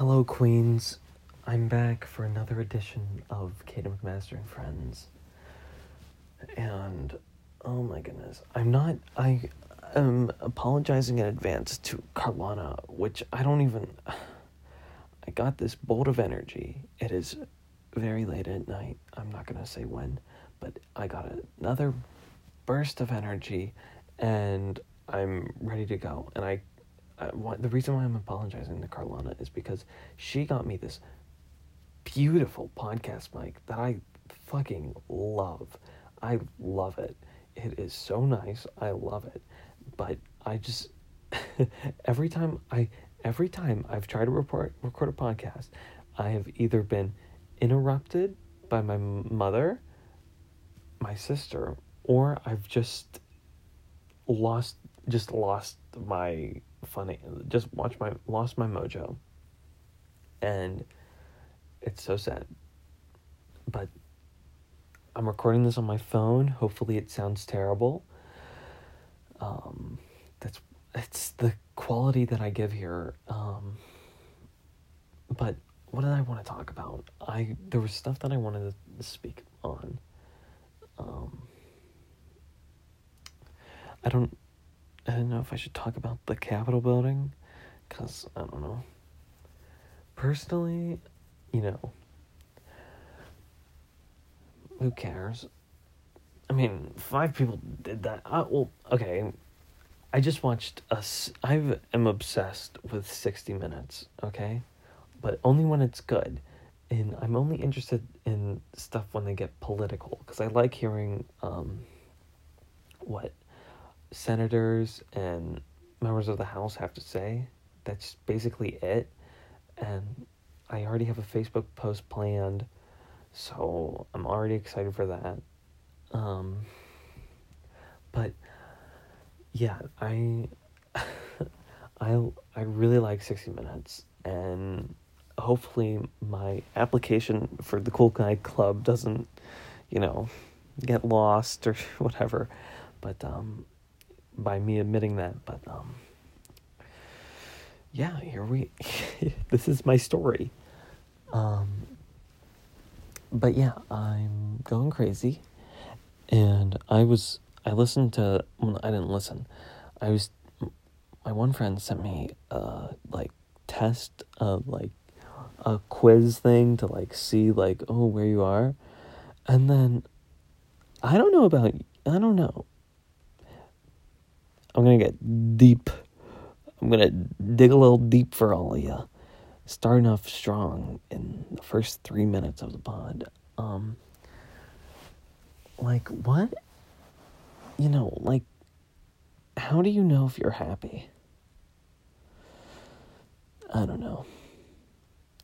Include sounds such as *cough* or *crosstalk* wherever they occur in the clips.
Hello, Queens. I'm back for another edition of Kate McMaster and Friends. And oh my goodness, I'm not. I am apologizing in advance to Carlana, which I don't even. *sighs* I got this bolt of energy. It is very late at night. I'm not gonna say when, but I got another burst of energy, and I'm ready to go. And I uh, the reason why I'm apologizing to Carlana is because she got me this beautiful podcast mic that I fucking love. I love it. It is so nice. I love it. But I just *laughs* every time I every time I've tried to report record a podcast, I have either been interrupted by my mother, my sister, or I've just lost just lost my funny. Just watch my lost my mojo. And it's so sad. But i'm recording this on my phone. Hopefully it sounds terrible. Um that's it's the quality that i give here. Um but what did i want to talk about? I there was stuff that i wanted to speak on. Um i don't I don't know if I should talk about the Capitol building, because I don't know. Personally, you know, who cares? I mean, five people did that. Uh, well, okay. I just watched us. I am obsessed with 60 Minutes, okay? But only when it's good. And I'm only interested in stuff when they get political, because I like hearing um, what senators and members of the House have to say. That's basically it. And I already have a Facebook post planned, so I'm already excited for that. Um, but yeah, I *laughs* I I really like 60 minutes and hopefully my application for the Cool Guy Club doesn't, you know, get lost or *laughs* whatever. But um by me admitting that, but um yeah, here we *laughs* this is my story. Um but yeah, I'm going crazy and I was I listened to well, I didn't listen. I was my one friend sent me uh like test of like a quiz thing to like see like oh where you are and then I don't know about I don't know I'm gonna get deep. I'm gonna dig a little deep for all of you. Starting off strong in the first three minutes of the pod. Um, like what? You know, like, how do you know if you're happy? I don't know.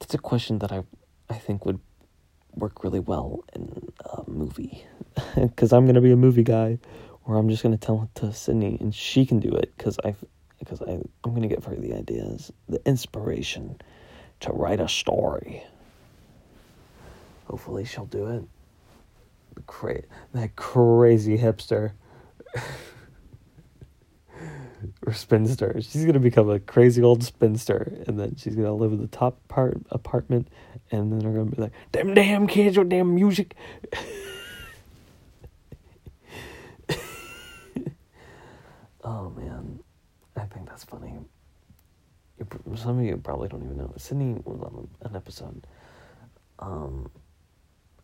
It's a question that I, I think would work really well in a movie, *laughs* because I'm gonna be a movie guy or I'm just gonna tell it to Sydney and she can do it because I because I I'm gonna give her the ideas, the inspiration to write a story. Hopefully she'll do it. The cra- that crazy hipster *laughs* or spinster. She's gonna become a crazy old spinster, and then she's gonna live in the top part apartment, and then they're gonna be like, "Damn, damn kids with damn music." *laughs* Oh man, I think that's funny. some of you probably don't even know. Sydney was on an episode. Um,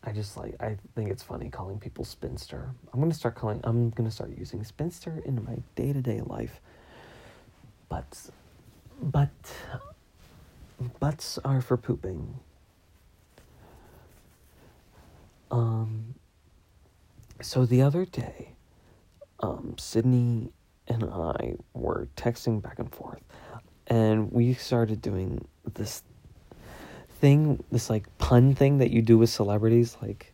I just like I think it's funny calling people spinster. I'm gonna start calling. I'm gonna start using spinster in my day to day life. But, but, butts are for pooping. Um. So the other day, um, Sydney and I were texting back and forth, and we started doing this thing, this like pun thing that you do with celebrities, like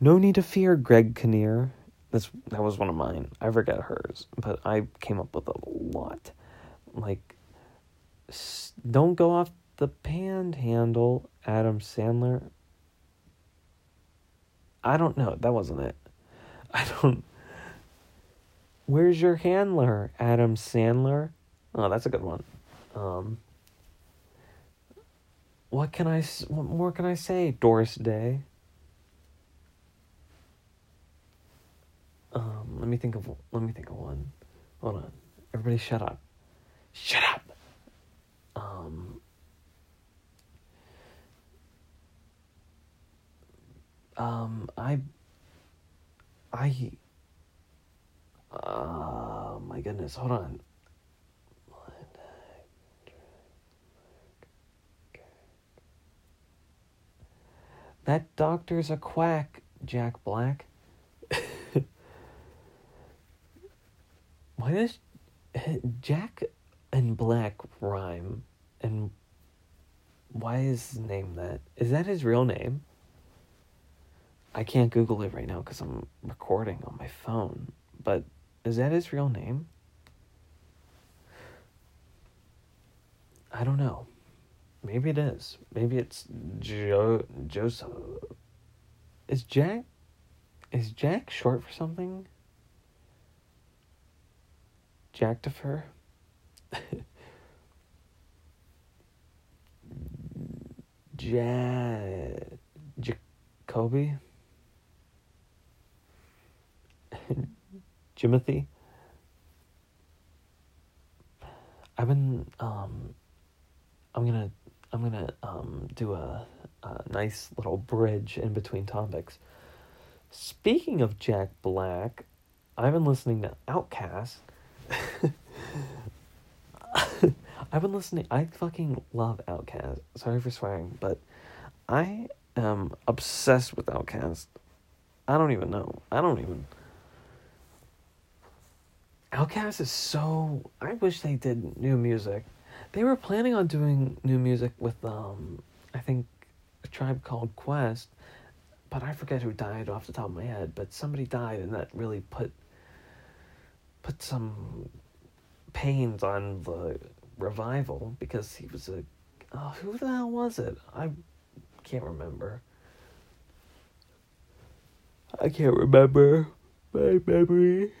"No need to fear, Greg Kinnear." That's that was one of mine. I forget hers, but I came up with a lot. Like, don't go off the panhandle, Adam Sandler. I don't know. That wasn't it. I don't. Where's your handler, Adam Sandler? Oh, that's a good one. Um, what can I? what more can I say? Doris Day. Um, let me think of let me think of one. Hold on, everybody, shut up. Shut up. Um. Um, I. I. Oh my goodness! Hold on. That doctor's a quack, Jack Black. Why does Jack and Black rhyme? And why is his name that? Is that his real name? I can't Google it right now because I'm recording on my phone. But is that his real name? I don't know. Maybe it is. Maybe it's Joe Joseph. Is Jack is Jack short for something? Jack Defer? *laughs* Ja Jacoby? *laughs* Jimothy? I've been um I'm gonna I'm gonna um do a, a nice little bridge in between topics. Speaking of Jack Black, I've been listening to Outkast. *laughs* I've been listening. I fucking love Outkast. Sorry for swearing, but I am obsessed with Outkast. I don't even know. I don't even. Outkast is so. I wish they did new music. They were planning on doing new music with um, I think, a tribe called Quest, but I forget who died off the top of my head. But somebody died, and that really put put some pains on the revival because he was a oh, who the hell was it? I can't remember. I can't remember my memory.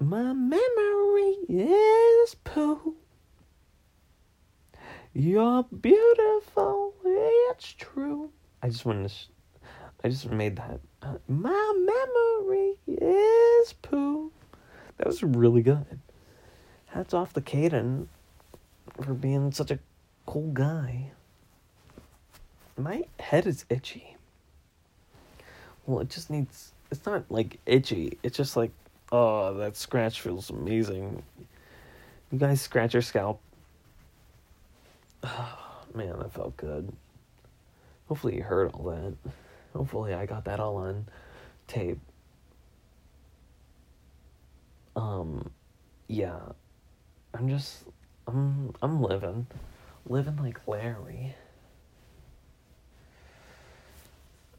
My memory is poo. You're beautiful, it's true. I just wanted to. Sh- I just made that. Uh, my memory is poo. That was really good. Hats off to Caden for being such a cool guy. My head is itchy. Well, it just needs. It's not like itchy. It's just like, oh, that scratch feels amazing. You guys scratch your scalp. Oh, *sighs* man, that felt good. Hopefully, you heard all that. Hopefully, I got that all on tape. Um, yeah. I'm just, I'm, I'm living, living like Larry.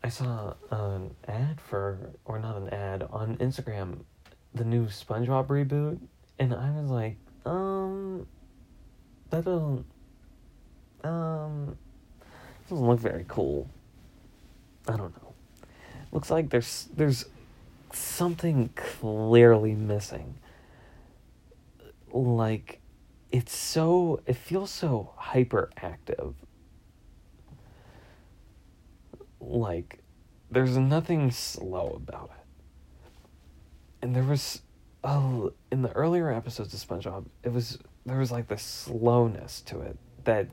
I saw an ad for, or not an ad, on Instagram, the new SpongeBob reboot, and I was like, um, that doesn't, um, doesn't look very cool. I don't know. Looks like there's there's something clearly missing. Like, it's so it feels so hyperactive like there's nothing slow about it. And there was oh in the earlier episodes of SpongeBob, it was there was like this slowness to it that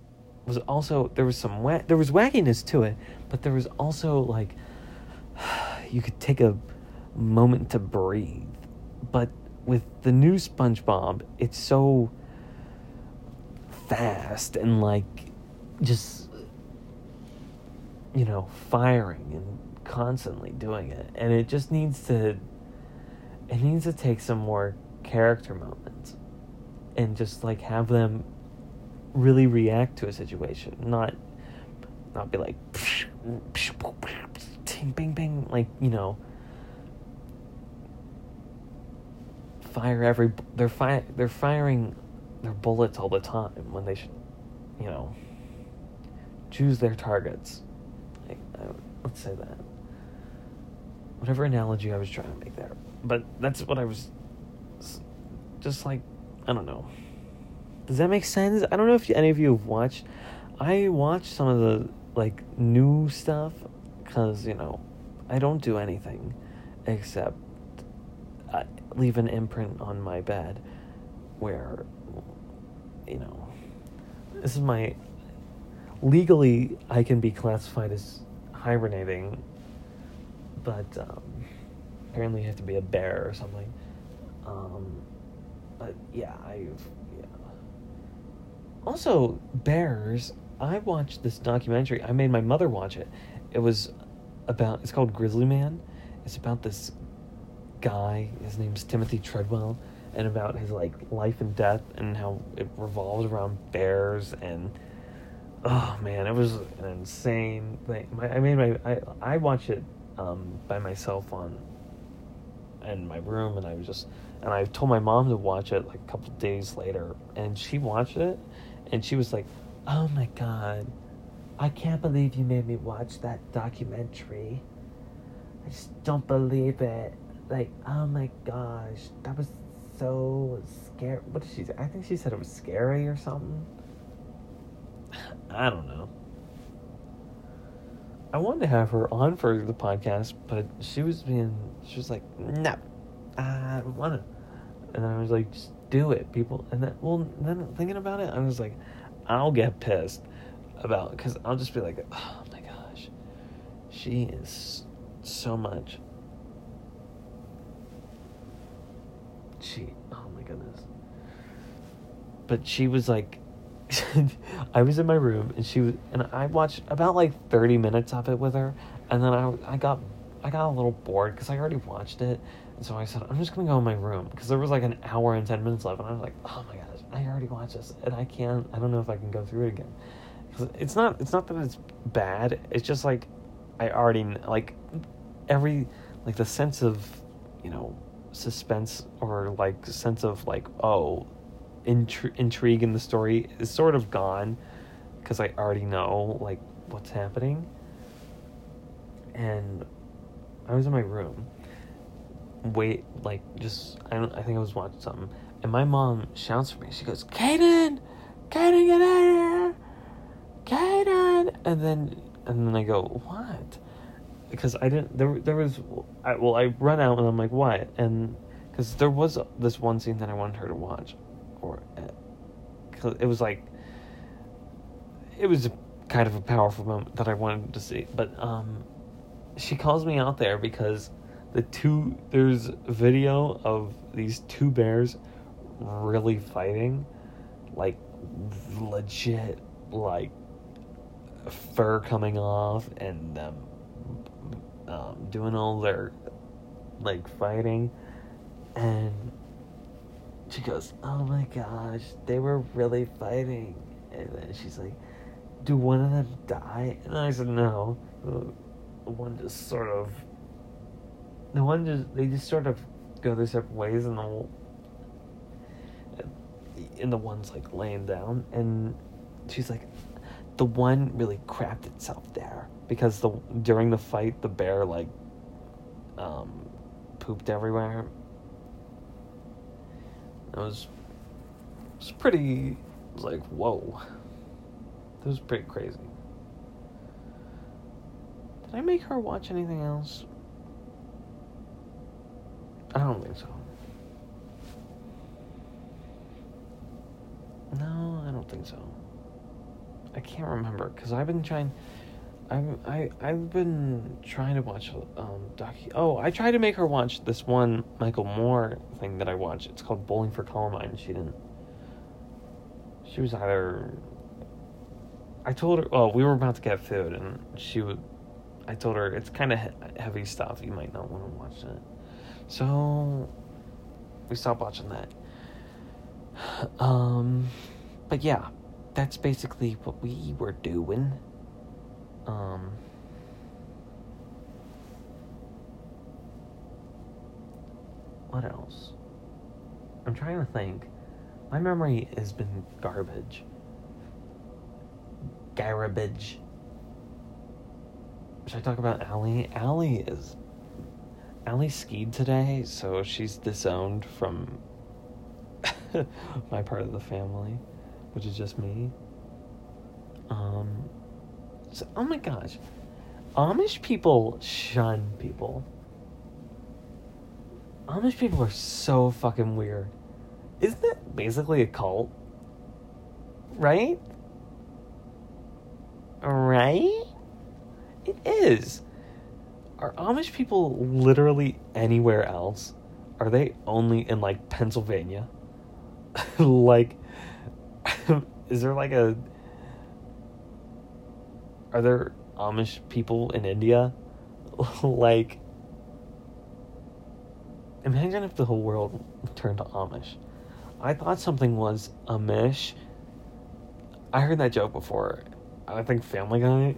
was also there was some wa- there was wackiness to it, but there was also like *sighs* you could take a moment to breathe. But with the new SpongeBob, it's so fast and like just you know, firing and constantly doing it. And it just needs to it needs to take some more character moments and just like have them really react to a situation, not not be like ting bing bing like, you know, fire every they're fi- they're firing their bullets all the time when they should, you know, choose their targets. Like, uh, let's say that. Whatever analogy I was trying to make there, but that's what I was. Just like, I don't know. Does that make sense? I don't know if any of you have watched. I watch some of the like new stuff because you know I don't do anything except uh, leave an imprint on my bed where you know this is my legally I can be classified as hibernating, but um, apparently you have to be a bear or something. Um, but yeah, I've yeah. Also, bears. I watched this documentary. I made my mother watch it. It was about. It's called Grizzly Man. It's about this guy. His name's Timothy Treadwell, and about his like life and death and how it revolves around bears and. Oh man, it was an insane thing. My, I made my I I watched it um, by myself on in my room, and I was just and I told my mom to watch it like a couple days later, and she watched it, and she was like, "Oh my god, I can't believe you made me watch that documentary. I just don't believe it. Like, oh my gosh, that was so scary. What did she say? I think she said it was scary or something. *sighs* I don't know. I wanted to have her on for the podcast, but she was being, she was like, no, I don't want to. And I was like, just do it, people. And then, well, then thinking about it, I was like, I'll get pissed about, because I'll just be like, oh my gosh, she is so much. She, oh my goodness. But she was like, *laughs* I was in my room and she was, and I watched about like 30 minutes of it with her. And then I, I got, I got a little bored because I already watched it. And so I said, I'm just going to go in my room because there was like an hour and 10 minutes left. And I was like, oh my gosh, I already watched this and I can't, I don't know if I can go through it again. It's not, it's not that it's bad. It's just like, I already, like every, like the sense of, you know, suspense or like sense of like, oh, intri- intrigue in the story is sort of gone because I already know like what's happening. And I was in my room, wait, like just I don't. I think I was watching something, and my mom shouts for me. She goes, "Caden, Caden, get out here, Caden!" And then and then I go, "What?" Because I didn't. There there was. I, well, I run out and I'm like, "What?" And because there was this one scene that I wanted her to watch, uh, it was like it was kind of a powerful moment that I wanted to see. But um, she calls me out there because the two there's video of these two bears really fighting, like legit, like fur coming off and them um, doing all their like fighting and she goes, "Oh my gosh, they were really fighting." And then she's like, "Do one of them die?" And I said, "No." The one just sort of. The one just they just sort of go their separate ways, and the and the one's like laying down, and she's like, the one really crapped itself there because the during the fight the bear like um pooped everywhere it was, it was pretty, it was like, whoa. It was pretty crazy. Did I make her watch anything else? I don't think so. No, I don't think so. I can't remember because I've been trying. I'm I I've been trying to watch um docu. Oh, I tried to make her watch this one Michael Moore thing that I watched. It's called Bowling for Columbine. She didn't. She was either. I told her. Oh, we were about to get food, and she would. I told her it's kind of he- heavy stuff. You might not want to watch it. So we stopped watching that. *sighs* Um, but yeah, that's basically what we were doing. Um, what else? I'm trying to think. My memory has been garbage. Garbage. Should I talk about Allie? Allie is. Allie skied today, so she's disowned from *laughs* my part of the family. which is just me. Um, so, oh my gosh, Amish people shun people. Amish people are so fucking weird. Isn't it basically a cult? Right? Right? It is. Are Amish people literally anywhere else? Are they only in like Pennsylvania? *laughs* like *laughs* is there like a are there Amish people in India? *laughs* like imagine if the whole world turned to Amish. I thought something was Amish. I heard that joke before. I think Family Guy.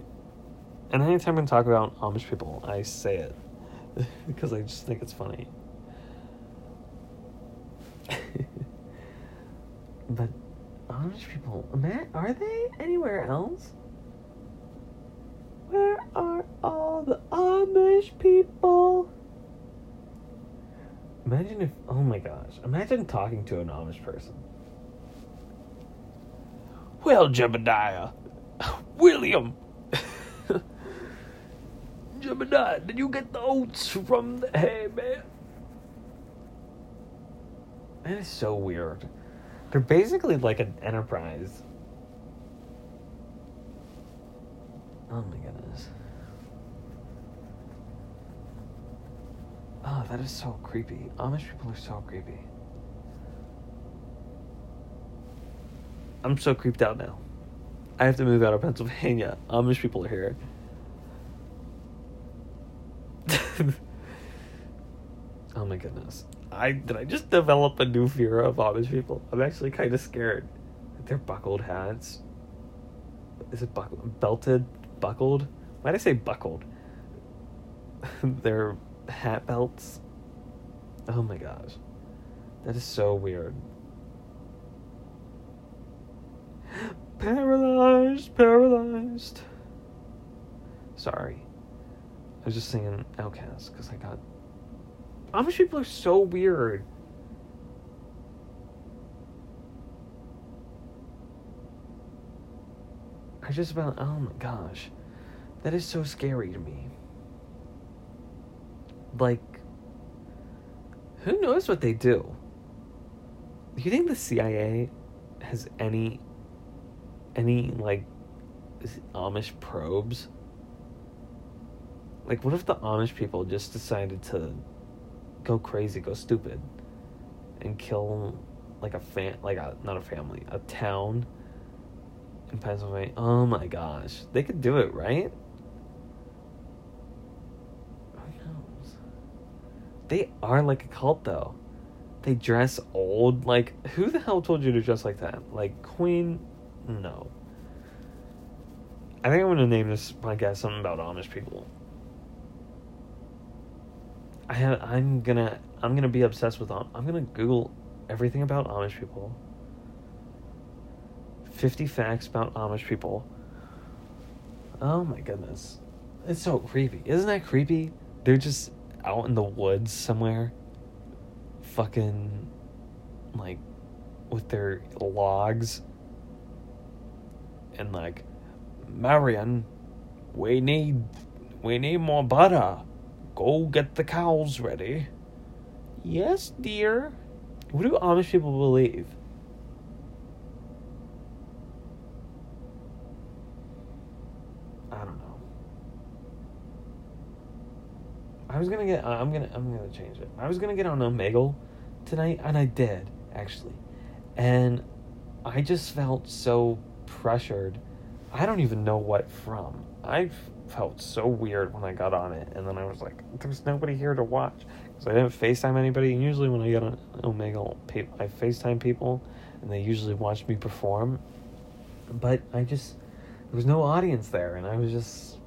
And anytime I talk about Amish people, I say it *laughs* because I just think it's funny. *laughs* but Amish people, Matt, are they anywhere else? Where are all the Amish people? Imagine if, oh my gosh, imagine talking to an Amish person. Well, Jebediah, William, Jebediah, did you get the oats from the hay man? That is so weird. They're basically like an enterprise. Oh my goodness. Oh, that is so creepy. Amish people are so creepy. I'm so creeped out now. I have to move out of Pennsylvania. Amish people are here. *laughs* oh my goodness. I did I just develop a new fear of Amish people? I'm actually kind of scared. They're buckled hats. Is it buckled? Belted? Buckled? Why did I say buckled? *laughs* They're hat belts. Oh my gosh. That is so weird. *gasps* Paralyzed, paralyzed. Sorry. I was just singing OutKast because I got. Amish people are so weird. I just about. Oh my gosh. That is so scary to me like who knows what they do? Do you think the CIA has any any like Amish probes? Like what if the Amish people just decided to go crazy, go stupid and kill like a fan like a not a family, a town in Pennsylvania? Oh my gosh. They could do it, right? Who knows? They are like a cult though. They dress old. Like who the hell told you to dress like that? Like Queen? No. I think I'm gonna name this podcast something about Amish people. I have. I'm gonna. I'm gonna be obsessed with. I'm gonna Google everything about Amish people. Fifty facts about Amish people. Oh my goodness, it's so creepy. Isn't that creepy? They're just out in the woods somewhere, fucking like with their logs and like Marion, we need we need more butter. Go get the cows ready. Yes, dear. What do Amish people believe? I was gonna get. Uh, I'm gonna. I'm gonna change it. I was gonna get on Omegle tonight, and I did actually, and I just felt so pressured. I don't even know what from. I felt so weird when I got on it, and then I was like, "There's nobody here to watch," because I didn't Facetime anybody. And usually, when I get on Omegle, I Facetime people, and they usually watch me perform. But I just there was no audience there, and I was just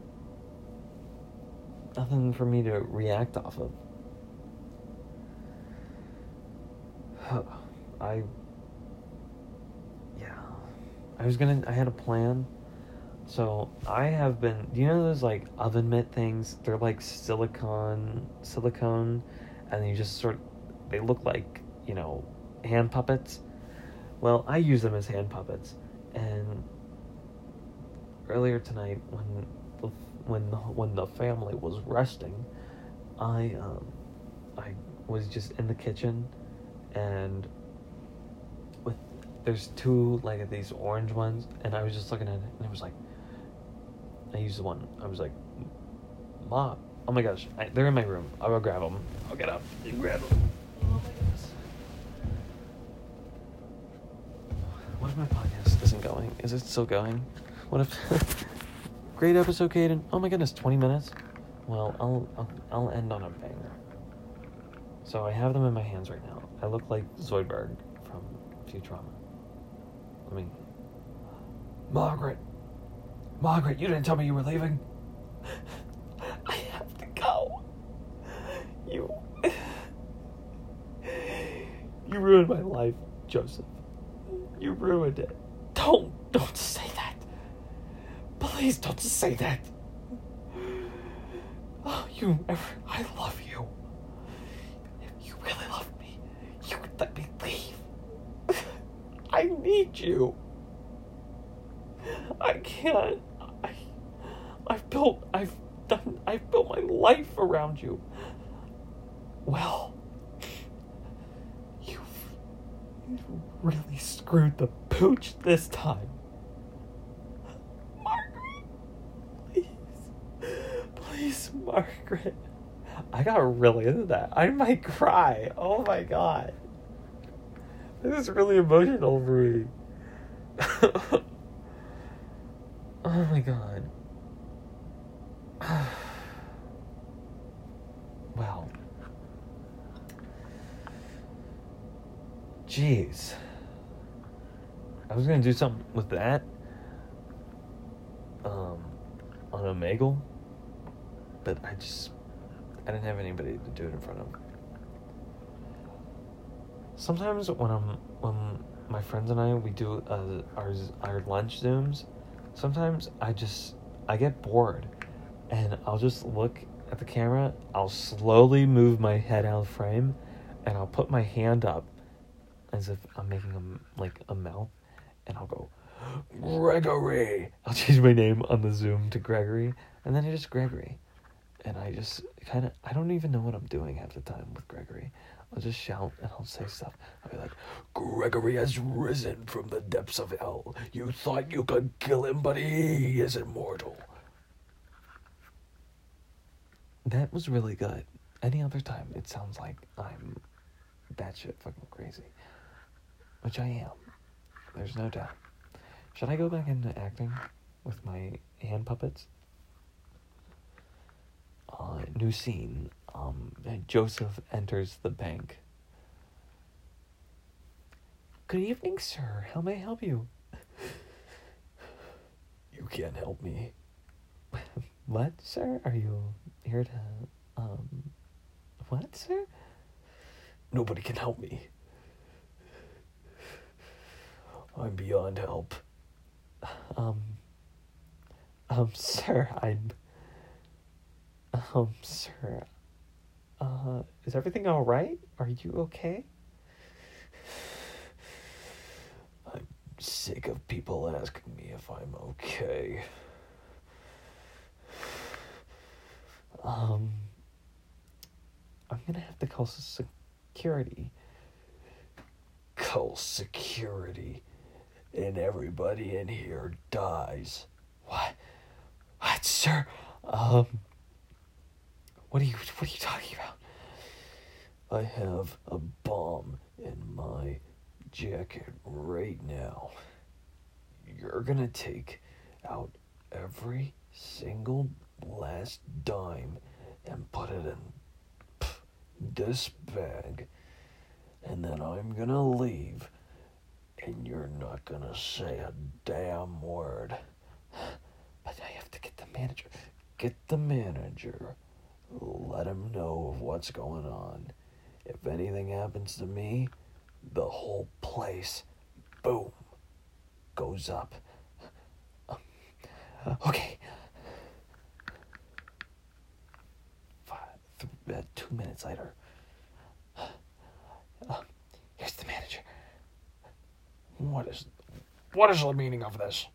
nothing for me to react off of. *sighs* I yeah. I was gonna I had a plan. So I have been do you know those like oven mitt things? They're like silicone silicone and you just sort they look like, you know, hand puppets. Well, I use them as hand puppets, and earlier tonight when when the, when the family was resting, I um, I was just in the kitchen, and with there's two like these orange ones, and I was just looking at it, and it was like, I used the one. I was like, Mom, oh my gosh, I, they're in my room. I'll go grab them. I'll get up and grab them. Oh. What if my podcast isn't going? Is it still going? What if? *laughs* Great episode, Caden. Oh my goodness, twenty minutes. Well, I'll, I'll I'll end on a banger. So I have them in my hands right now. I look like Zoidberg from Futurama. I mean, Margaret, Margaret, you didn't tell me you were leaving. *laughs* I have to go. You. You ruined my life, Joseph. You ruined it. Don't, don't. Please don't say that. Oh, you, ever, I love you. If you really love me, you would let me leave. I need you. I can't. I, I've built, I've done, I've built my life around you. Well, you've, you've really screwed the pooch this time. Margaret, please, please, Margaret. I got really into that. I might cry. Oh my god. This is really emotional for me. *laughs* oh my god. *sighs* well. Jeez. I was gonna do something with that. Um, on Omegle. But I just. I didn't have anybody to do it in front of. Sometimes when I'm. When my friends and I, we do uh, our, our lunch Zooms, sometimes I just. I get bored. And I'll just look at the camera, I'll slowly move my head out of frame, and I'll put my hand up as if I'm making a like a mouth, and I'll go, Gregory. I'll change my name on the Zoom to Gregory, and then it is Gregory, and I just kind of I don't even know what I'm doing half the time with Gregory. I'll just shout and I'll say stuff. I'll be like, Gregory has risen from the depths of hell. You thought you could kill him, but he is immortal. That was really good. Any other time, it sounds like I'm batshit fucking crazy. Which I am. There's no doubt. Should I go back into acting with my hand puppets? Uh, new scene. Um, Joseph enters the bank. Good evening, sir. How may I help you? *laughs* You can't help me. *laughs* what, sir? Are you here to, um, what, sir? Nobody can help me. I'm beyond help. Um, um, *laughs* sir, I'm, um, sir, uh, is everything all right? Are you okay? I'm sick of people asking me if I'm okay. Um, I'm gonna have to call security. Call security, and everybody in here dies. What? What, sir? Um, what are you? What are you talking about? I have a bomb in my jacket right now. You're gonna take out every single last dime and put it in this bag, and then I'm gonna leave, and you're not gonna say a damn word. But I have to get the manager. Get the manager. Let him know of what's going on. If anything happens to me, the whole place, boom, goes up. *laughs* Okay. Five, th- uh, two minutes later. *sighs* Um, here's the manager. What is what is the meaning of this?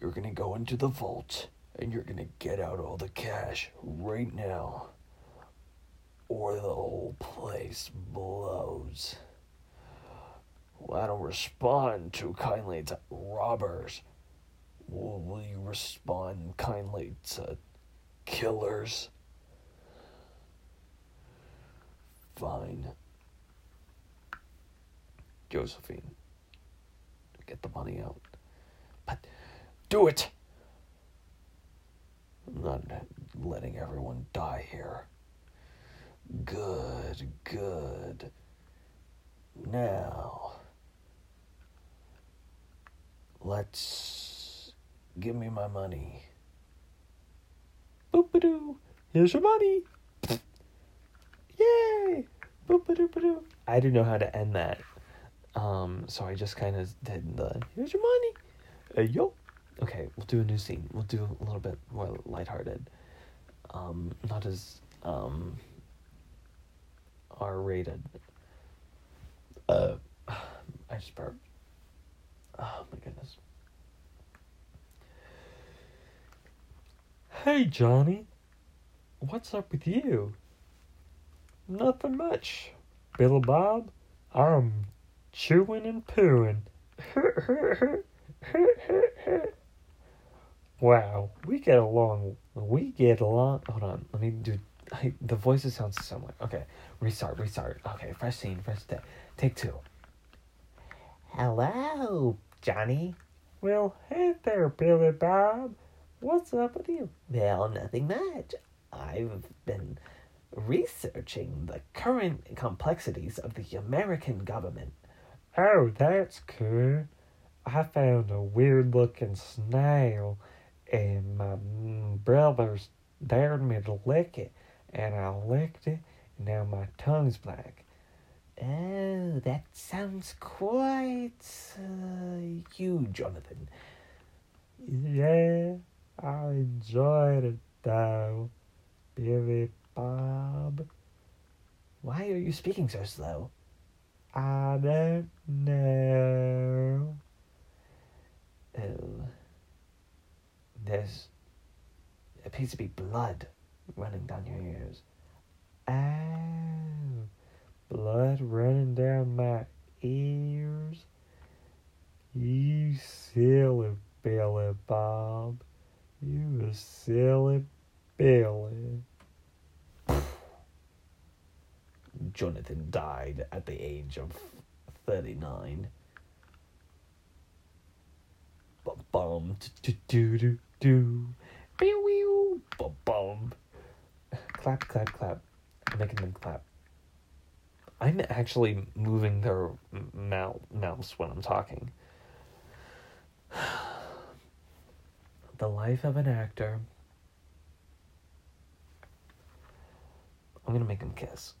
You're gonna go into the vault and you're gonna get out all the cash right now. Or the whole place blows. Well, I don't respond too kindly to robbers. Will, will you respond kindly to killers? Fine. Josephine, get the money out. But do it! I'm not letting everyone die here. Good, good. Now, let's give me my money. Boop a doo. Here's your money. Yay! Boop a doo doo. I didn't know how to end that. Um, so I just kind of did the here's your money. Hey yo. Okay, we'll do a new scene. We'll do a little bit more lighthearted. Um, not as um R rated. Uh, I just burped. Oh my goodness. Hey Johnny, what's up with you? Nothing much, Bill Bob. I'm chewing and pooing. *laughs* *laughs* wow, we get along. We get along. Hold on, let me do. I, the voices sound similar. Okay, restart, restart. Okay, fresh scene, fresh day. Take two. Hello, Johnny. Well, hey there, Billy Bob. What's up with you? Well, nothing much. I've been researching the current complexities of the American government. Oh, that's cool. I found a weird looking snail, and my brothers dared me to lick it, and I licked it, and now my tongue's black. Oh, that sounds quite uh, you, Jonathan. Yeah, I enjoyed it though, Billy Bob. Why are you speaking so slow? I don't know. Oh. There's appears to be blood running down your ears. Oh, blood running down my ears. You silly Billy Bob. You a silly Billy. Jonathan died at the age of 39. Bum do do do do. Bum. Clap, clap, clap. I'm making them clap. I'm actually moving their mouth mouse when I'm talking. *sighs* the life of an actor. I'm gonna make him kiss.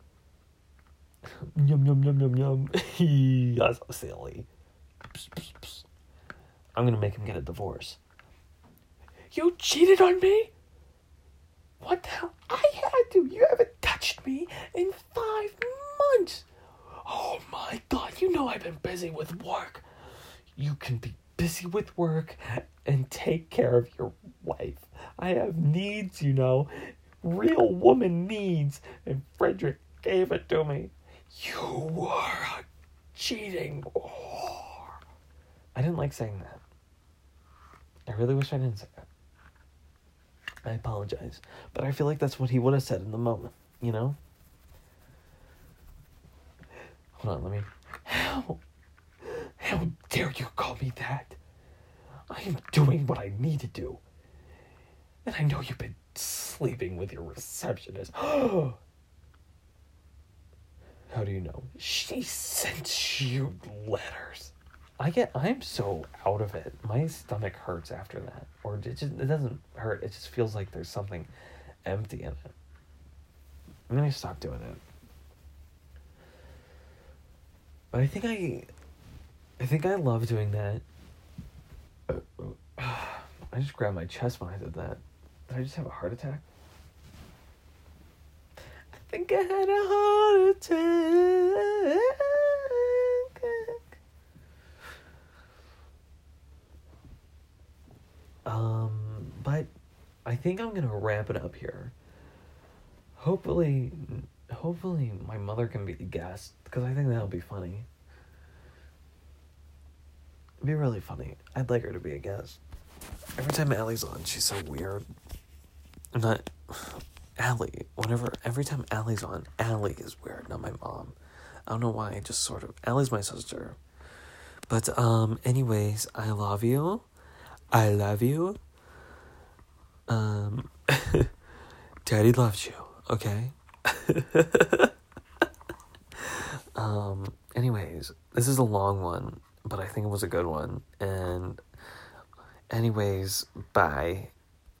*laughs* yum yum yum yum yum. *laughs* That's so silly. Psst, psst, psst. I'm gonna make him get a divorce. You cheated on me? What the hell? I had to. You haven't touched me in five months. Oh my god, you know I've been busy with work. You can be busy with work and take care of your wife. I have needs, you know. Real woman needs. And Frederick gave it to me. You are a cheating whore. I didn't like saying that. I really wish I didn't say that. I apologize. But I feel like that's what he would have said in the moment, you know? Hold on, let me. How? How dare you call me that? I am doing what I need to do. And I know you've been sleeping with your receptionist. *gasps* How do you know? She sent you letters. I get I'm so out of it. My stomach hurts after that. Or it just it doesn't hurt. It just feels like there's something empty in it. I'm gonna stop doing it. But I think I I think I love doing that. *sighs* I just grabbed my chest when I did that. Did I just have a heart attack? I think I had a heart attack. Um, but I think I'm gonna wrap it up here. Hopefully, hopefully my mother can be the guest because I think that'll be funny. It'd be really funny. I'd like her to be a guest. Every time Allie's on, she's so weird. I'm not Allie. Whenever every time Allie's on, Allie is weird, not my mom. I don't know why. I just sort of Allie's my sister. But um, anyways, I love you. I love you. Um, *laughs* Daddy loves you. Okay. *laughs* um. Anyways, this is a long one, but I think it was a good one. And, anyways, bye.